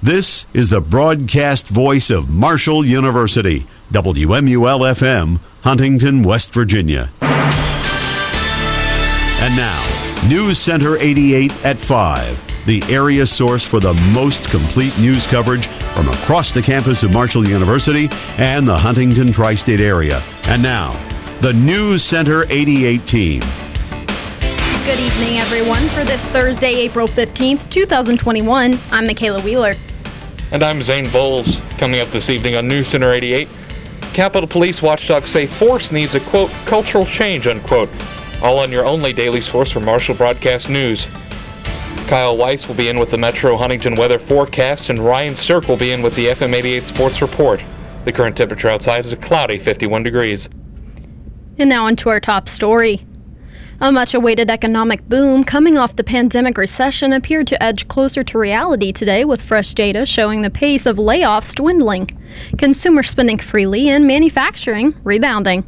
This is the broadcast voice of Marshall University, WMUL FM, Huntington, West Virginia. And now, News Center 88 at 5, the area source for the most complete news coverage from across the campus of Marshall University and the Huntington tri state area. And now, the News Center 88 team. Good evening, everyone. For this Thursday, April 15th, 2021, I'm Makaylah Wheeler. And I'm Zane Bowles. Coming up this evening on News Center 88, Capitol Police watchdogs say force needs a quote cultural change unquote. All on your only daily source for Marshall Broadcast News. Kyle Weiss will be in with the Metro Huntington weather forecast, and Ryan Sirk will be in with the FM 88 Sports Report. The current temperature outside is a cloudy 51 degrees. And now on to our top story. A much awaited economic boom coming off the pandemic recession appeared to edge closer to reality today with fresh data showing the pace of layoffs dwindling, consumer spending freely, and manufacturing rebounding.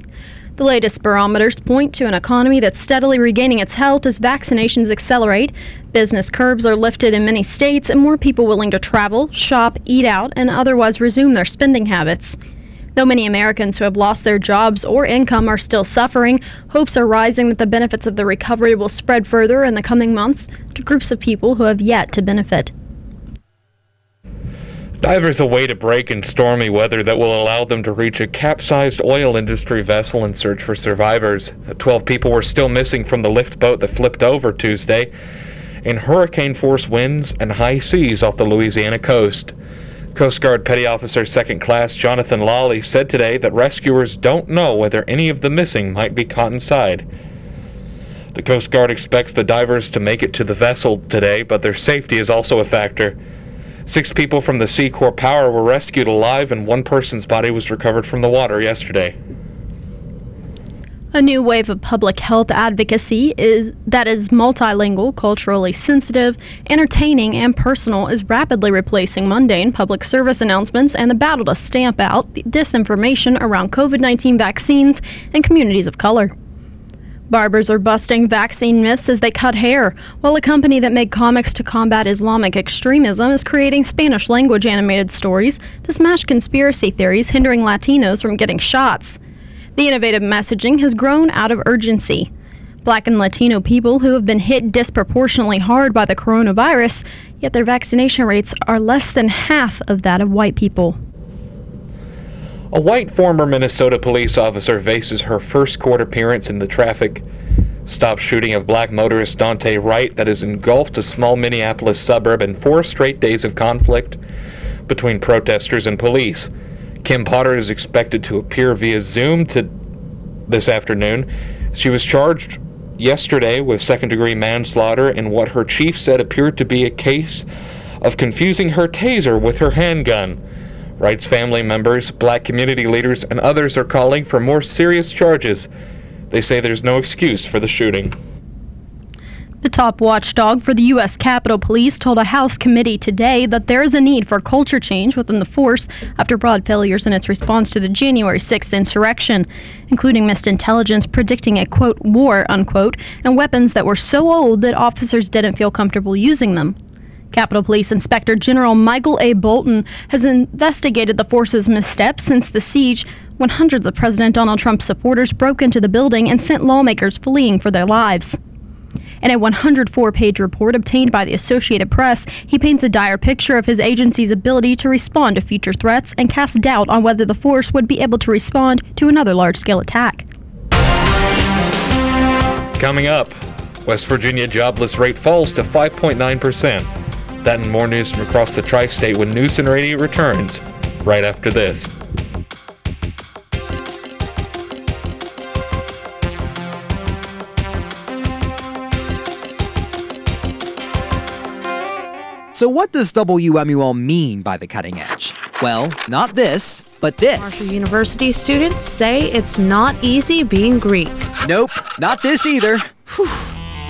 The latest barometers point to an economy that's steadily regaining its health as vaccinations accelerate, business curbs are lifted in many states, and more people willing to travel, shop, eat out, and otherwise resume their spending habits. Though many Americans who have lost their jobs or income are still suffering, hopes are rising that the benefits of the recovery will spread further in the coming months to groups of people who have yet to benefit. Divers await a break in stormy weather that will allow them to reach a capsized oil industry vessel and search for survivors. Twelve people were still missing from the lift boat that flipped over Tuesday in hurricane force winds and high seas off the Louisiana coast. Coast Guard Petty Officer Second Class Jonathan Lawley said today that rescuers don't know whether any of the missing might be caught inside. The Coast Guard expects the divers to make it to the vessel today, but their safety is also a factor. Six people from the Seacor Power were rescued alive, and one person's body was recovered from the water yesterday. A new wave of public health advocacy is, that is multilingual, culturally sensitive, entertaining, and personal is rapidly replacing mundane public service announcements and the battle to stamp out the disinformation around COVID 19 vaccines and communities of color. Barbers are busting vaccine myths as they cut hair, while a company that made comics to combat Islamic extremism is creating Spanish language animated stories to smash conspiracy theories hindering Latinos from getting shots. The innovative messaging has grown out of urgency. Black and Latino people who have been hit disproportionately hard by the coronavirus, yet their vaccination rates are less than half of that of white people. A white former Minnesota police officer faces her first court appearance in the traffic stop shooting of black motorist Daunte Wright that has engulfed a small Minneapolis suburb in four straight days of conflict between protesters and police. Kim Potter is expected to appear via Zoom to this afternoon. She was charged yesterday with second degree manslaughter in what her chief said appeared to be a case of confusing her taser with her handgun. Wright's family members, black community leaders, and others are calling for more serious charges. They say there's no excuse for the shooting. The top watchdog for the U.S. Capitol Police told a House committee today that there is a need for culture change within the force after broad failures in its response to the January 6th insurrection, including missed intelligence predicting a quote war unquote and weapons that were so old that officers didn't feel comfortable using them. Capitol Police Inspector General Michael A. Bolton has investigated the force's missteps since the siege when hundreds of President Donald Trump supporters broke into the building and sent lawmakers fleeing for their lives. In a 104 page report obtained by the Associated Press, he paints a dire picture of his agency's ability to respond to future threats and casts doubt on whether the force would be able to respond to another large scale attack. Coming up, West Virginia jobless rate falls to 5.9%. That and more news from across the tri state when News Center 88 returns right after this. So, what does WMUL mean by the cutting edge? Well, not this, but this. Marshall University students say it's not easy being Greek. Nope, not this either. Whew.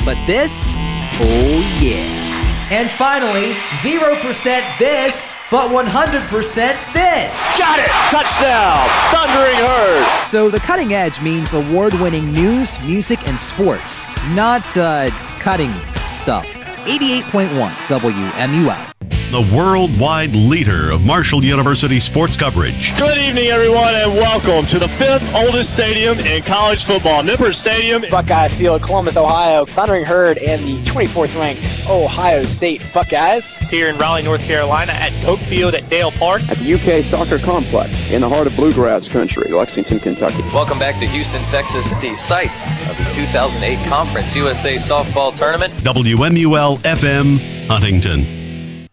But this? Oh, yeah. And finally, 0% this, but 100% this. Got it! Touchdown! Thundering herd! So, the cutting edge means award winning news, music, and sports, not uh, cutting stuff. 88.1 WMUL. The worldwide leader of Marshall University sports coverage. Good evening, everyone, and welcome to the fifth oldest stadium in college football, Nippert Stadium. Buckeye Field, Columbus, Ohio. Thundering Herd and the 24th ranked Ohio State Buckeyes. Here in Raleigh, North Carolina at Doak Field at Dail Park. At the UK Soccer Complex in the heart of bluegrass country, Lexington, Kentucky. Welcome back to Houston, Texas, the site of the 2008 Conference USA Softball Tournament. WMUL FM, Huntington.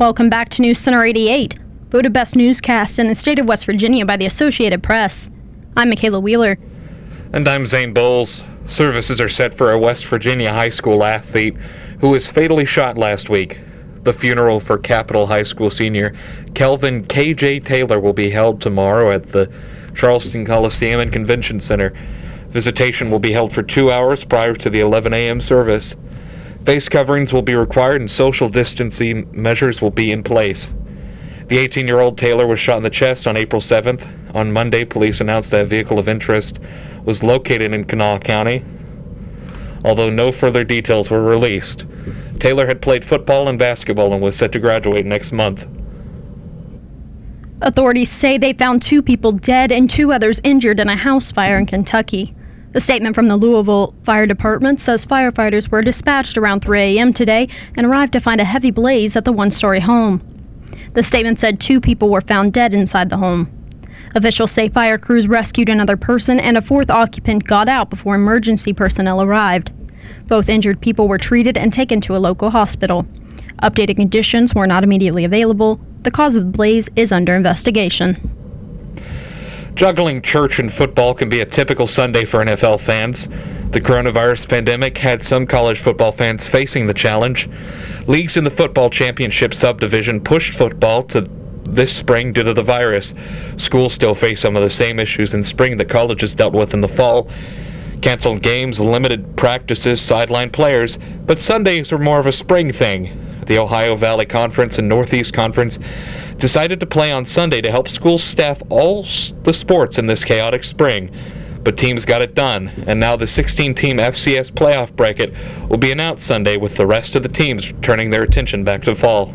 Welcome back to News Center 88, voted best newscast in the state of West Virginia by the Associated Press. I'm Makaylah Wheeler. And I'm Zane Bowles. Services are set for a West Virginia high school athlete who was fatally shot last week. The funeral for Capital High School senior Kelvin K.J. Taylor will be held tomorrow at the Charleston Coliseum and Convention Center. Visitation will be held for two hours prior to the 11 a.m. service. Face coverings will be required and social distancing measures will be in place. The 18 year old Taylor was shot in the chest on April 7th. On Monday, police announced that a vehicle of interest was located in Kanawha County, although no further details were released. Taylor had played football and basketball and was set to graduate next month. Authorities say they found two people dead and two others injured in a house fire in Kentucky. The statement from the Louisville Fire Department says firefighters were dispatched around 3 a.m. today and arrived to find a heavy blaze at the one story home. The statement said two people were found dead inside the home. Officials say fire crews rescued another person and a fourth occupant got out before emergency personnel arrived. Both injured people were treated and taken to a local hospital. Updated conditions were not immediately available. The cause of the blaze is under investigation. Juggling church and football can be a typical Sunday for NFL fans. The coronavirus pandemic had some college football fans facing the challenge. Leagues in the football championship subdivision pushed football to this spring due to the virus. Schools still face some of the same issues in spring that colleges dealt with in the fall. Canceled games, limited practices, sidelined players, but Sundays were more of a spring thing. The Ohio Valley Conference and Northeast Conference decided to play on Sunday to help schools staff all the sports in this chaotic spring. But teams got it done, and now the 16 team FCS playoff bracket will be announced Sunday with the rest of the teams turning their attention back to fall.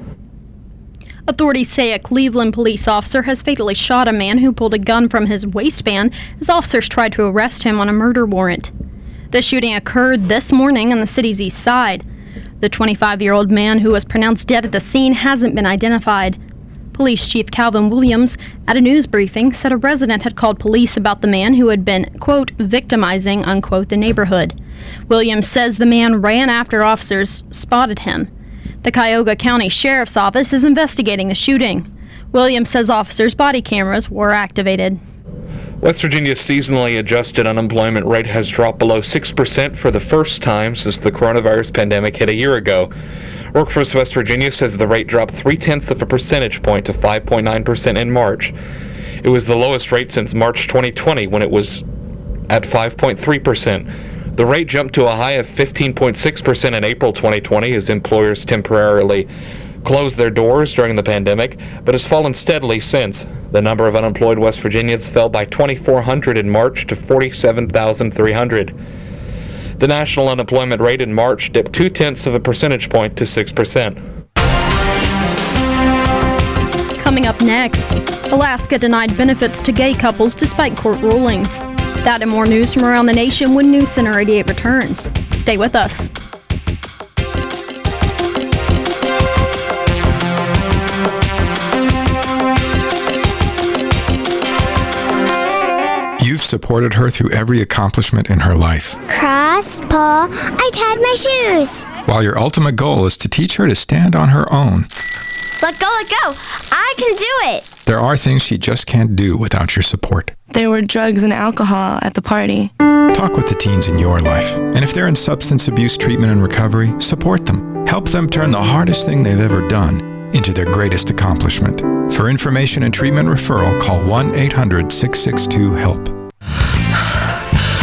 Authorities say a Cleveland police officer has fatally shot a man who pulled a gun from his waistband as officers tried to arrest him on a murder warrant. The shooting occurred this morning on the city's east side. The 25 year old man who was pronounced dead at the scene hasn't been identified. Police Chief Calvin Williams, at a news briefing, said a resident had called police about the man who had been, quote, victimizing, unquote, the neighborhood. Williams says the man ran after officers spotted him. The Cuyahoga County Sheriff's Office is investigating the shooting. Williams says officers' body cameras were activated. West Virginia's seasonally adjusted unemployment rate has dropped below 6% for the first time since the coronavirus pandemic hit a year ago. Workforce West Virginia says the rate dropped three tenths of a percentage point to 5.9% in March. It was the lowest rate since March 2020 when it was at 5.3%. The rate jumped to a high of 15.6% in April 2020 as employers temporarily closed their doors during the pandemic, but has fallen steadily since. The number of unemployed West Virginians fell by 2,400 in March to 47,300. The national unemployment rate in March dipped two tenths of a percentage point to 6%. Coming up next, Alaska denied benefits to gay couples despite court rulings. That and more news from around the nation when News Center 88 returns. Stay with us. Supported her through every accomplishment in her life. Cross, pull, I tied my shoes. While your ultimate goal is to teach her to stand on her own. Let go, let go. I can do it. There are things she just can't do without your support. There were drugs and alcohol at the party. Talk with the teens in your life. And if they're in substance abuse treatment and recovery, support them. Help them turn the hardest thing they've ever done into their greatest accomplishment. For information and treatment referral, call 1 800 662 HELP.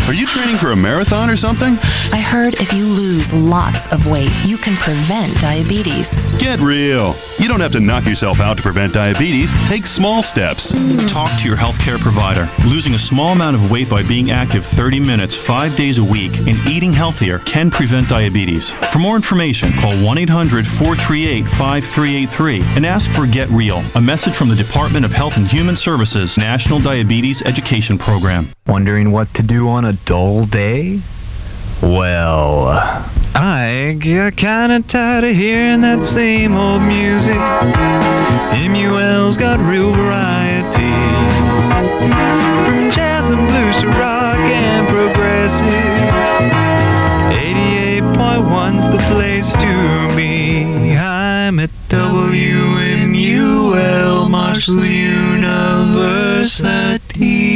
Are you training for a marathon or something? I heard if you lose lots of weight, you can prevent diabetes. Get real. You don't have to knock yourself out to prevent diabetes. Take small steps. Talk to your healthcare provider. Losing a small amount of weight by being active 30 minutes, 5 days a week, and eating healthier can prevent diabetes. For more information, call 1 800 438 5383 and ask for Get Real, a message from the Department of Health and Human Services National Diabetes Education Program. Wondering what to do on a dull day? Well, I get kinda tired of hearing that same old music. MUL's got real variety. From jazz and blues to rock and progressive. 88.1's the place to be. I'm at WMUL Marshall University.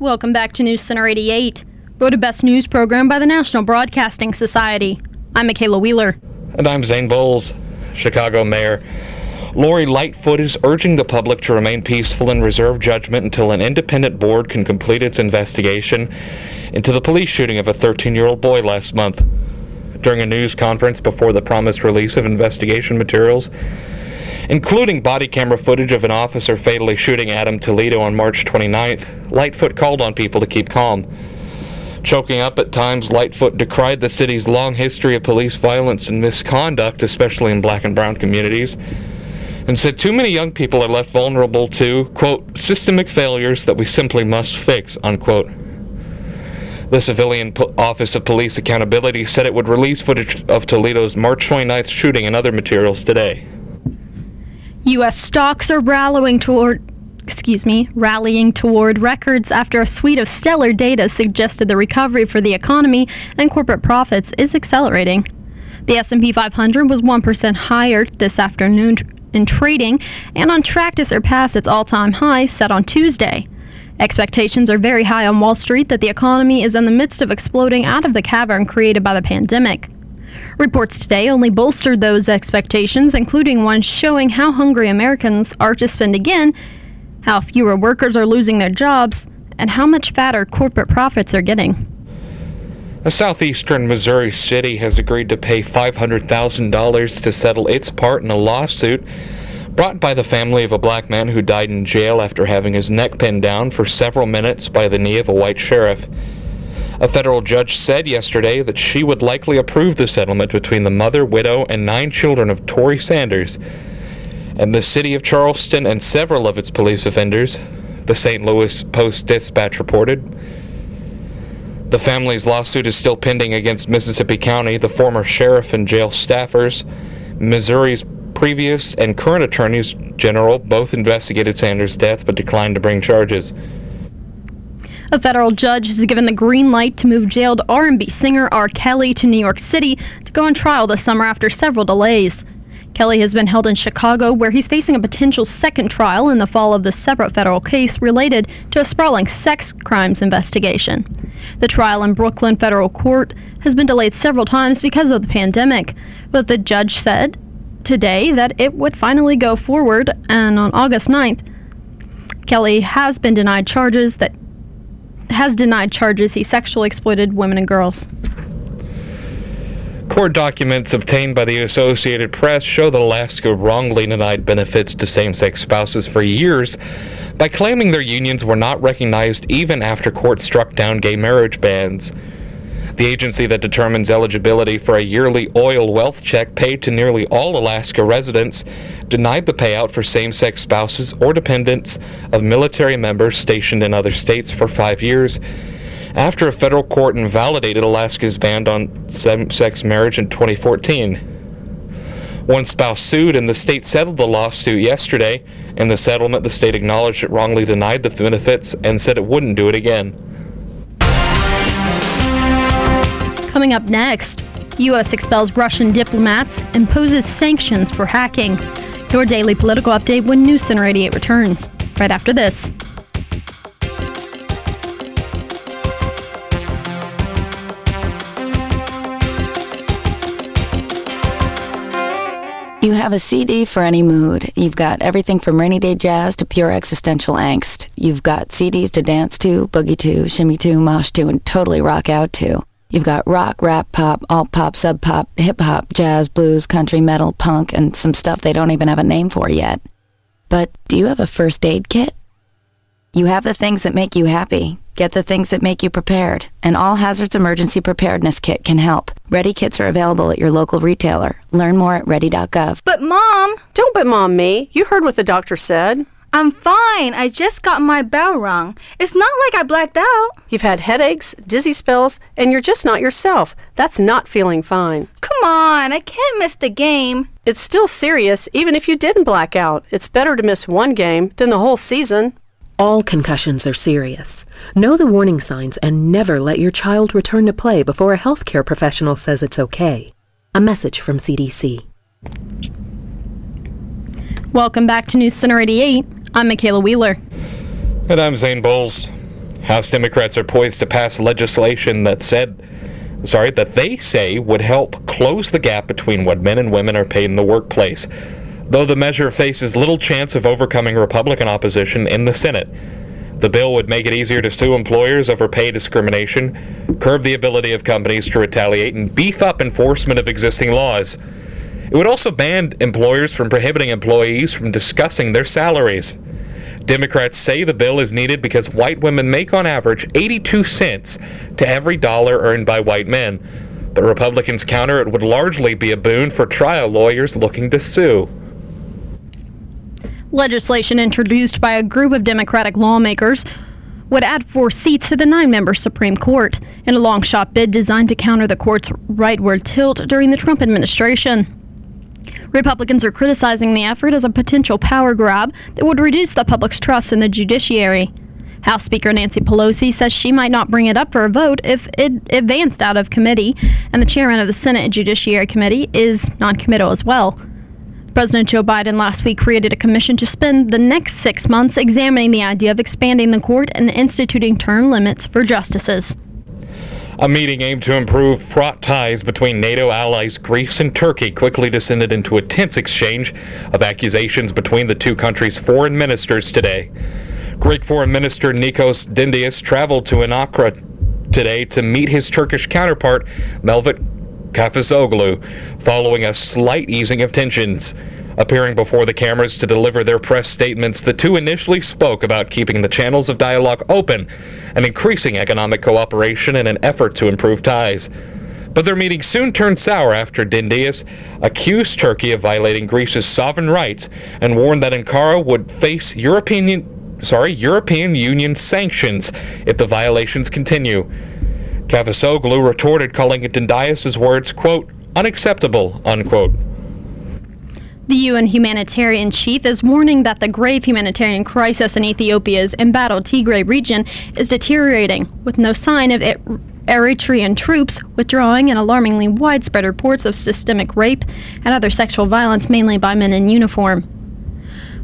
Welcome back to News Center 88, voted best news program by the National Broadcasting Society. I'm Makaylah Wheeler. And I'm Zane Bowles, Chicago Mayor. Lori Lightfoot is urging the public to remain peaceful and reserve judgment until an independent board can complete its investigation into the police shooting of a 13 year old boy last month. During a news conference before the promised release of investigation materials, including body camera footage of an officer fatally shooting Adam Toledo on March 29th, Lightfoot called on people to keep calm. Choking up at times, Lightfoot decried the city's long history of police violence and misconduct, especially in black and brown communities, and said too many young people are left vulnerable to, quote, systemic failures that we simply must fix, unquote. The Civilian po- Office of Police Accountability said it would release footage of Toledo's March 29th shooting and other materials today. U.S. stocks are rallying toward, excuse me, rallying toward records after a suite of stellar data suggested the recovery for the economy and corporate profits is accelerating. The S&P 500 was 1% higher this afternoon in trading and on track to surpass its all-time high set on Tuesday. Expectations are very high on Wall Street that the economy is in the midst of exploding out of the cavern created by the pandemic. Reports today only bolstered those expectations, including one showing how hungry Americans are to spend again, how fewer workers are losing their jobs, and how much fatter corporate profits are getting. A southeastern Missouri city has agreed to pay $500,000 to settle its part in a lawsuit brought by the family of a black man who died in jail after having his neck pinned down for several minutes by the knee of a white sheriff. A federal judge said yesterday that she would likely approve the settlement between the mother, widow, and nine children of Tory Sanders and the city of Charleston and several of its police offenders, the St. Louis Post Dispatch reported. The family's lawsuit is still pending against Mississippi County, the former sheriff and jail staffers. Missouri's previous and current attorneys general both investigated Sanders' death but declined to bring charges. A federal judge has given the green light to move jailed R&B singer R. Kelly to New York City to go on trial this summer after several delays. Kelly has been held in Chicago, where he's facing a potential second trial in the fall of the separate federal case related to a sprawling sex crimes investigation. The trial in Brooklyn federal court has been delayed several times because of the pandemic, but the judge said today that it would finally go forward, and on August 9th, Kelly has been denied charges that has denied charges he sexually exploited women and girls. Court documents obtained by the Associated Press show that Alaska wrongly denied benefits to same sex spouses for years by claiming their unions were not recognized even after courts struck down gay marriage bans. The agency that determines eligibility for a yearly oil wealth check paid to nearly all Alaska residents denied the payout for same sex spouses or dependents of military members stationed in other states for five years after a federal court invalidated Alaska's ban on same sex marriage in 2014. One spouse sued, and the state settled the lawsuit yesterday. In the settlement, the state acknowledged it wrongly denied the benefits and said it wouldn't do it again. Coming up next, U.S. expels Russian diplomats, imposes sanctions for hacking. Your daily political update when News Center 88 returns, right after this. You have a CD for any mood. You've got everything from rainy day jazz to pure existential angst. You've got CDs to dance to, boogie to, shimmy to, mosh to, and totally rock out to. You've got rock, rap, pop, alt pop, sub pop, hip hop, jazz, blues, country, metal, punk, and some stuff they don't even have a name for yet. But do you have a first aid kit? You have the things that make you happy. Get the things that make you prepared. An All Hazards Emergency Preparedness Kit can help. Ready kits are available at your local retailer. Learn more at ready.gov. But mom! Don't but mom me. You heard what the doctor said. I'm fine. I just got my bell rung. It's not like I blacked out. You've had headaches, dizzy spells, and you're just not yourself. That's not feeling fine. Come on, I can't miss the game. It's still serious, even if you didn't black out. It's better to miss one game than the whole season. All concussions are serious. Know the warning signs and never let your child return to play before a healthcare professional says it's okay. A message from CDC. Welcome back to News Center 88. I'm Makaylah Wheeler. And I'm Zane Bowles. House Democrats are poised to pass legislation that said, sorry, that they say would help close the gap between what men and women are paid in the workplace, though the measure faces little chance of overcoming Republican opposition in the Senate. The bill would make it easier to sue employers over pay discrimination, curb the ability of companies to retaliate, and beef up enforcement of existing laws. It would also ban employers from prohibiting employees from discussing their salaries. Democrats say the bill is needed because white women make on average 82 cents to every dollar earned by white men. But Republicans counter it would largely be a boon for trial lawyers looking to sue. Legislation introduced by a group of Democratic lawmakers would add four seats to the nine member Supreme Court in a long shot bid designed to counter the court's rightward tilt during the Trump administration. Republicans are criticizing the effort as a potential power grab that would reduce the public's trust in the judiciary. House Speaker Nancy Pelosi says she might not bring it up for a vote if it advanced out of committee, and the chairman of the Senate Judiciary Committee is noncommittal as well. President Joe Biden last week created a commission to spend the next six months examining the idea of expanding the court and instituting term limits for justices. A meeting aimed to improve fraught ties between NATO allies Greece and Turkey quickly descended into a tense exchange of accusations between the two countries' foreign ministers today. Greek Foreign Minister Nikos Dendias traveled to Ankara today to meet his Turkish counterpart, Mevlut Cavusoglu, following a slight easing of tensions. Appearing before the cameras to deliver their press statements, the two initially spoke about keeping the channels of dialogue open and increasing economic cooperation in an effort to improve ties. But their meeting soon turned sour after Dendias accused Turkey of violating Greece's sovereign rights and warned that Ankara would face European sorry, European Union sanctions if the violations continue. Cavusoglu retorted calling Dendias' words, quote, unacceptable, unquote. The UN humanitarian chief is warning that the grave humanitarian crisis in Ethiopia's embattled Tigray region is deteriorating, with no sign of it. Eritrean troops withdrawing and alarmingly widespread reports of systemic rape and other sexual violence, mainly by men in uniform.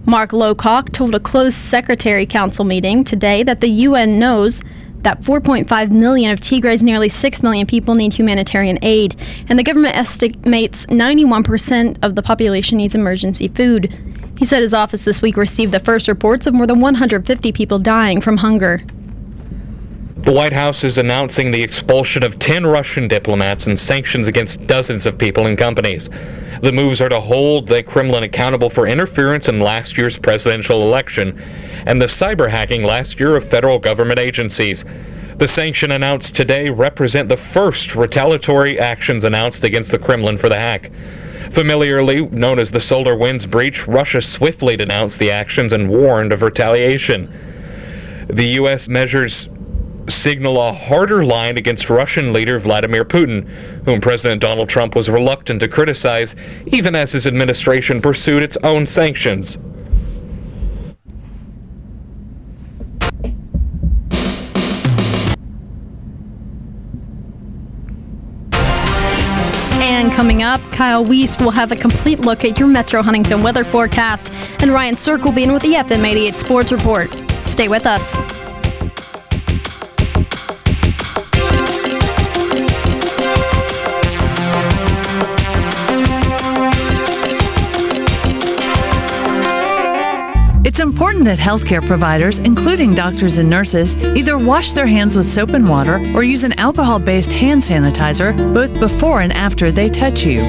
Mark Lowcock told a closed Secretary Council meeting today that the UN knows that 4.5 million of Tigray's nearly 6 million people need humanitarian aid, and the government estimates 91% of the population needs emergency food. He said his office this week received the first reports of more than 150 people dying from hunger. The White House is announcing the expulsion of 10 Russian diplomats and sanctions against dozens of people and companies. The moves are to hold the Kremlin accountable for interference in last year's presidential election and the cyber hacking last year of federal government agencies. The sanction announced today represent the first retaliatory actions announced against the Kremlin for the hack. Familiarly known as the SolarWinds breach, Russia swiftly denounced the actions and warned of retaliation. The U.S. measures signal a harder line against Russian leader Vladimir Putin, whom President Donald Trump was reluctant to criticize, even as his administration pursued its own sanctions. And coming up, Kyle Weiss will have a complete look at your Metro Huntington weather forecast, and Ryan Sirk will be in with the FM 88 Sports Report. Stay with us. Important that healthcare providers, including doctors and nurses, either wash their hands with soap and water or use an alcohol based hand sanitizer both before and after they touch you.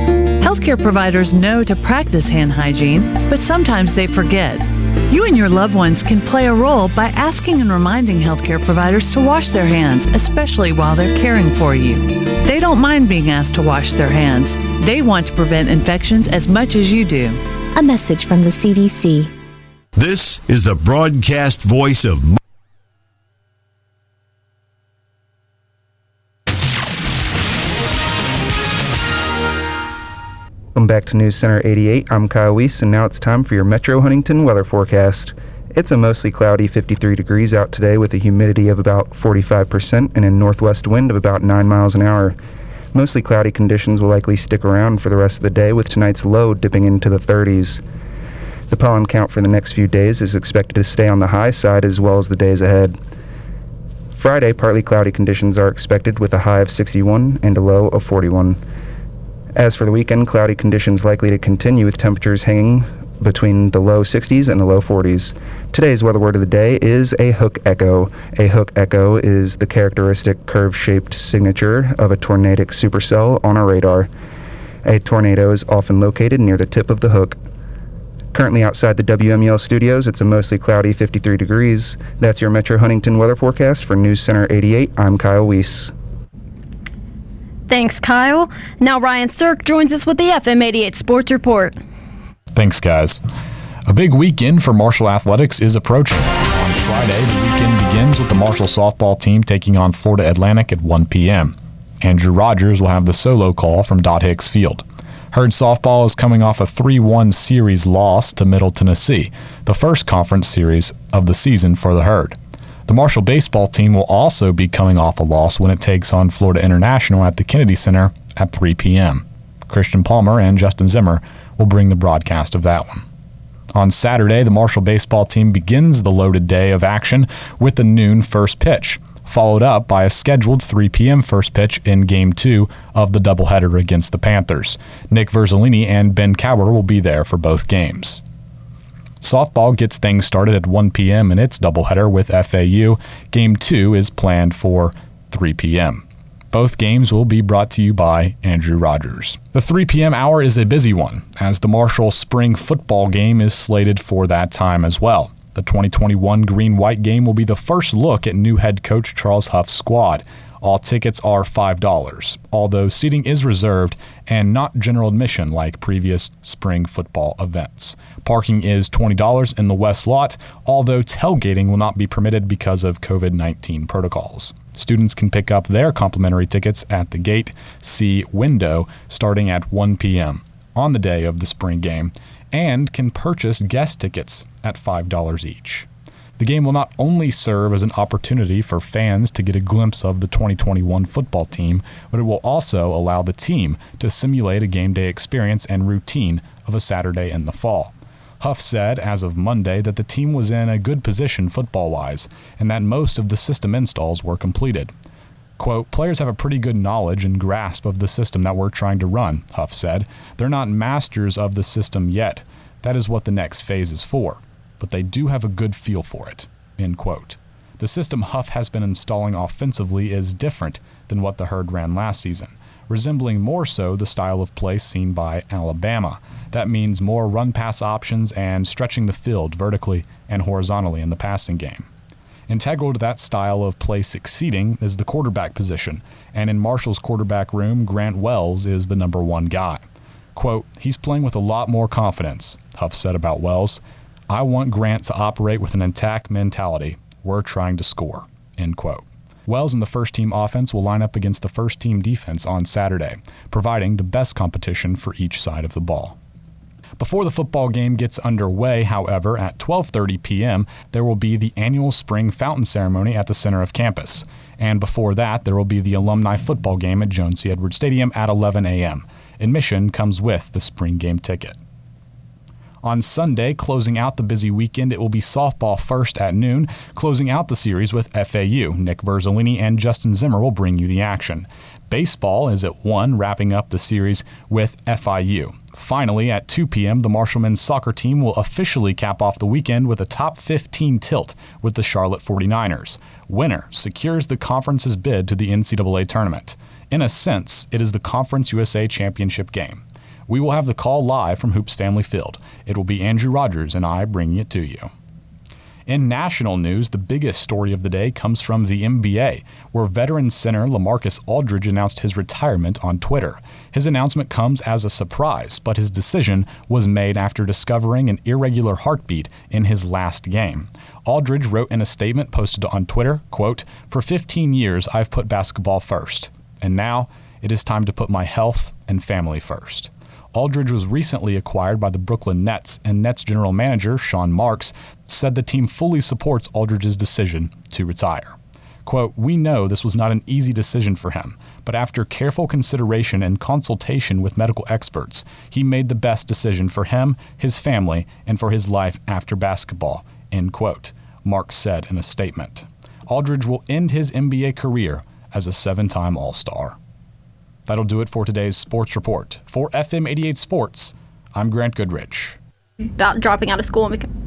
Healthcare providers know to practice hand hygiene, but sometimes they forget. You and your loved ones can play a role by asking and reminding healthcare providers to wash their hands, especially while they're caring for you. They don't mind being asked to wash their hands. They want to prevent infections as much as you do. A message from the CDC. This is the broadcast voice of. Welcome back to News Center 88. I'm Kyle Weiss, and now it's time for your Metro Huntington weather forecast. It's a mostly cloudy 53 degrees out today with a humidity of about 45% and a northwest wind of about 9 miles an hour. Mostly cloudy conditions will likely stick around for the rest of the day with tonight's low dipping into the 30s. The pollen count for the next few days is expected to stay on the high side as well as the days ahead. Friday, partly cloudy conditions are expected with a high of 61 and a low of 41. As for the weekend, cloudy conditions likely to continue with temperatures hanging between the low 60s and the low 40s. Today's weather word of the day is a hook echo. A hook echo is the characteristic curve shaped signature of a tornadic supercell on a radar. A tornado is often located near the tip of the hook. Currently outside the WMUL studios, it's a mostly cloudy 53 degrees. That's your Metro Huntington weather forecast for News Center 88. I'm Kyle Weiss. Thanks, Kyle. Now Ryan Sirk joins us with the FM 88 Sports Report. Thanks, guys. A big weekend for Marshall Athletics is approaching. On Friday, the weekend begins with the Marshall softball team taking on Florida Atlantic at 1 p.m. Andrew Rogers will have the solo call from Dot Hicks Field. Herd softball is coming off a 3 1 series loss to Middle Tennessee, the first conference series of the season for the Herd. The Marshall baseball team will also be coming off a loss when it takes on Florida International at the Kennedy Center at 3 p.m. Christian Palmer and Justin Zimmer will bring the broadcast of that one. On Saturday, the Marshall baseball team begins the loaded day of action with the noon first pitch, followed up by a scheduled 3 p.m. first pitch in Game 2 of the doubleheader against the Panthers. Nick Verzolini and Ben Cower will be there for both games. Softball gets things started at 1 p.m. in its doubleheader with FAU. Game 2 is planned for 3 p.m. Both games will be brought to you by Andrew Rogers. The 3 p.m. hour is a busy one, as the Marshall spring football game is slated for that time as well. The 2021 Green White game will be the first look at new head coach Charles Huff's squad. All tickets are $5, although seating is reserved and not general admission like previous spring football events. Parking is $20 in the west lot, although tailgating will not be permitted because of COVID 19 protocols. Students can pick up their complimentary tickets at the Gate C window starting at 1 p.m. on the day of the spring game and can purchase guest tickets at $5 each. The game will not only serve as an opportunity for fans to get a glimpse of the 2021 football team, but it will also allow the team to simulate a game day experience and routine of a Saturday in the fall. Huff said as of Monday that the team was in a good position football wise and that most of the system installs were completed. Quote, players have a pretty good knowledge and grasp of the system that we're trying to run, Huff said. They're not masters of the system yet. That is what the next phase is for but they do have a good feel for it. End quote. The system Huff has been installing offensively is different than what the Herd ran last season, resembling more so the style of play seen by Alabama. That means more run pass options and stretching the field vertically and horizontally in the passing game. Integral to that style of play succeeding is the quarterback position, and in Marshall's quarterback room, Grant Wells is the number one guy. Quote, he's playing with a lot more confidence, Huff said about Wells. I want Grant to operate with an attack mentality. We're trying to score. End quote. Wells and the first team offense will line up against the first team defense on Saturday, providing the best competition for each side of the ball. Before the football game gets underway, however, at 12:30 p.m., there will be the annual spring fountain ceremony at the center of campus. And before that, there will be the alumni football game at Joan C. Edwards Stadium at 11 a.m. Admission comes with the spring game ticket. On Sunday, closing out the busy weekend, it will be softball first at noon, closing out the series with FAU. Nick Verzolini and Justin Zimmer will bring you the action. Baseball is at 1, wrapping up the series with FIU. Finally, at 2 p.m., the Marshall men's soccer team will officially cap off the weekend with a top 15 tilt with the Charlotte 49ers. Winner secures the conference's bid to the NCAA tournament. In a sense, it is the Conference USA Championship game. We will have the call live from Hoops Family Field. It will be Andrew Rogers and I bringing it to you. In national news, the biggest story of the day comes from the NBA, where veteran center LaMarcus Aldridge announced his retirement on Twitter. His announcement comes as a surprise, but his decision was made after discovering an irregular heartbeat in his last game. Aldridge wrote in a statement posted on Twitter, quote, "For 15 years I've put basketball first, and now it is time to put my health and family first. Aldridge was recently acquired by the Brooklyn Nets, and Nets general manager Sean Marks said the team fully supports Aldridge's decision to retire. Quote, We know this was not an easy decision for him, but after careful consideration and consultation with medical experts, he made the best decision for him, his family, and for his life after basketball. End quote, Marks said in a statement. Aldridge will end his NBA career as a seven time All Star. That'll do it for today's sports report. For FM 88 Sports, I'm Grant Goodrich. About dropping out of school. And become...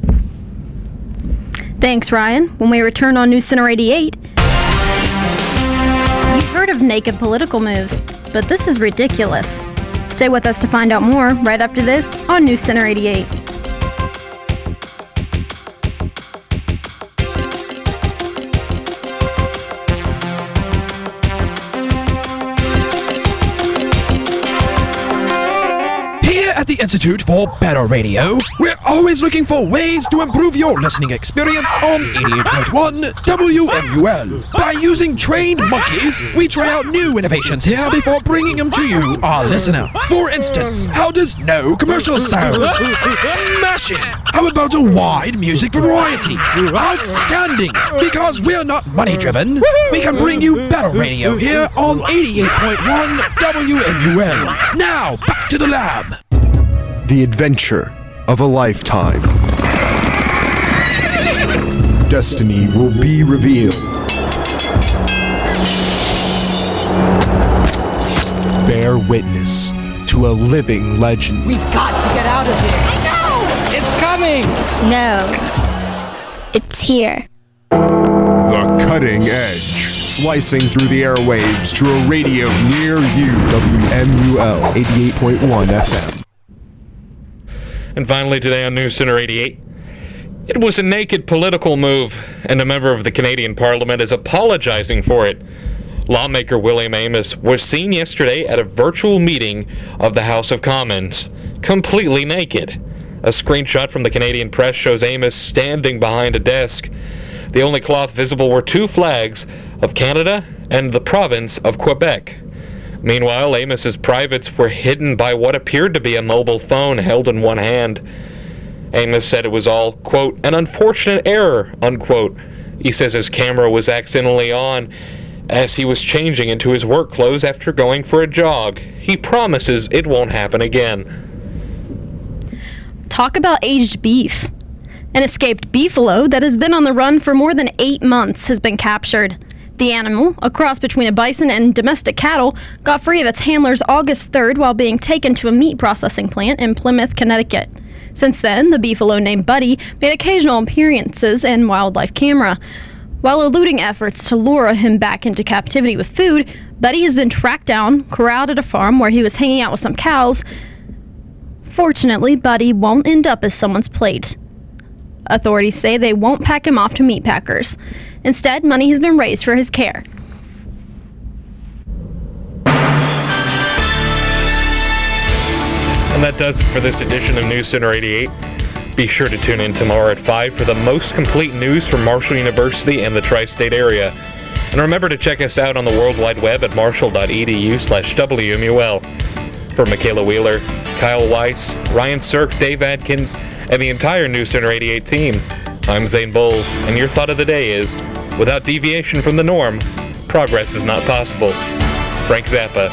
Thanks, Ryan. When we return on News Center 88, you've heard of naked political moves, but this is ridiculous. Stay with us to find out more right after this on News Center 88. Institute for Better Radio, we're always looking for ways to improve your listening experience on 88.1 WMUL. By using trained monkeys, we try out new innovations here before bringing them to you, our listener. For instance, how does no commercial sound? Smashing! How about a wide music variety? Outstanding! Because we're not money driven, we can bring you better radio here on 88.1 WMUL. Now, back to the lab the adventure of a lifetime. Destiny will be revealed. Bear witness to a living legend. We've got to get out of here. I know! It's coming! No. It's here. The cutting edge. Slicing through the airwaves to a radio near you. WMUL 88.1 FM. And finally, today on News Center 88, it was a naked political move, and a member of the Canadian Parliament is apologizing for it. Lawmaker William Amos was seen yesterday at a virtual meeting of the House of Commons, completely naked. A screenshot from the Canadian press shows Amos standing behind a desk. The only cloth visible were two flags of Canada and the province of Quebec. Meanwhile, Amos's privates were hidden by what appeared to be a mobile phone held in one hand. Amos said it was all, quote, an unfortunate error, unquote. He says his camera was accidentally on as he was changing into his work clothes after going for a jog. He promises it won't happen again. Talk about aged beef. An escaped beefalo that has been on the run for more than eight months has been captured. The animal, a cross between a bison and domestic cattle, got free of its handlers August 3rd while being taken to a meat processing plant in Plymouth, Connecticut. Since then, the beefalo named Buddy made occasional appearances in wildlife camera. While eluding efforts to lure him back into captivity with food, Buddy has been tracked down, corralled at a farm where he was hanging out with some cows. Fortunately, Buddy won't end up as someone's plate. Authorities say they won't pack him off to meat packers. Instead, money has been raised for his care. And that does it for this edition of News Center 88. Be sure to tune in tomorrow at 5 for the most complete news from Marshall University and the tri-state area. And remember to check us out on the World Wide Web at marshall.edu slash WMUL. For Makaylah Wheeler, Kyle Weiss, Ryan Sirk, Dave Adkins, and the entire News Center 88 team, I'm Zane Bowles, and your thought of the day is without deviation from the norm, progress is not possible. Frank Zappa,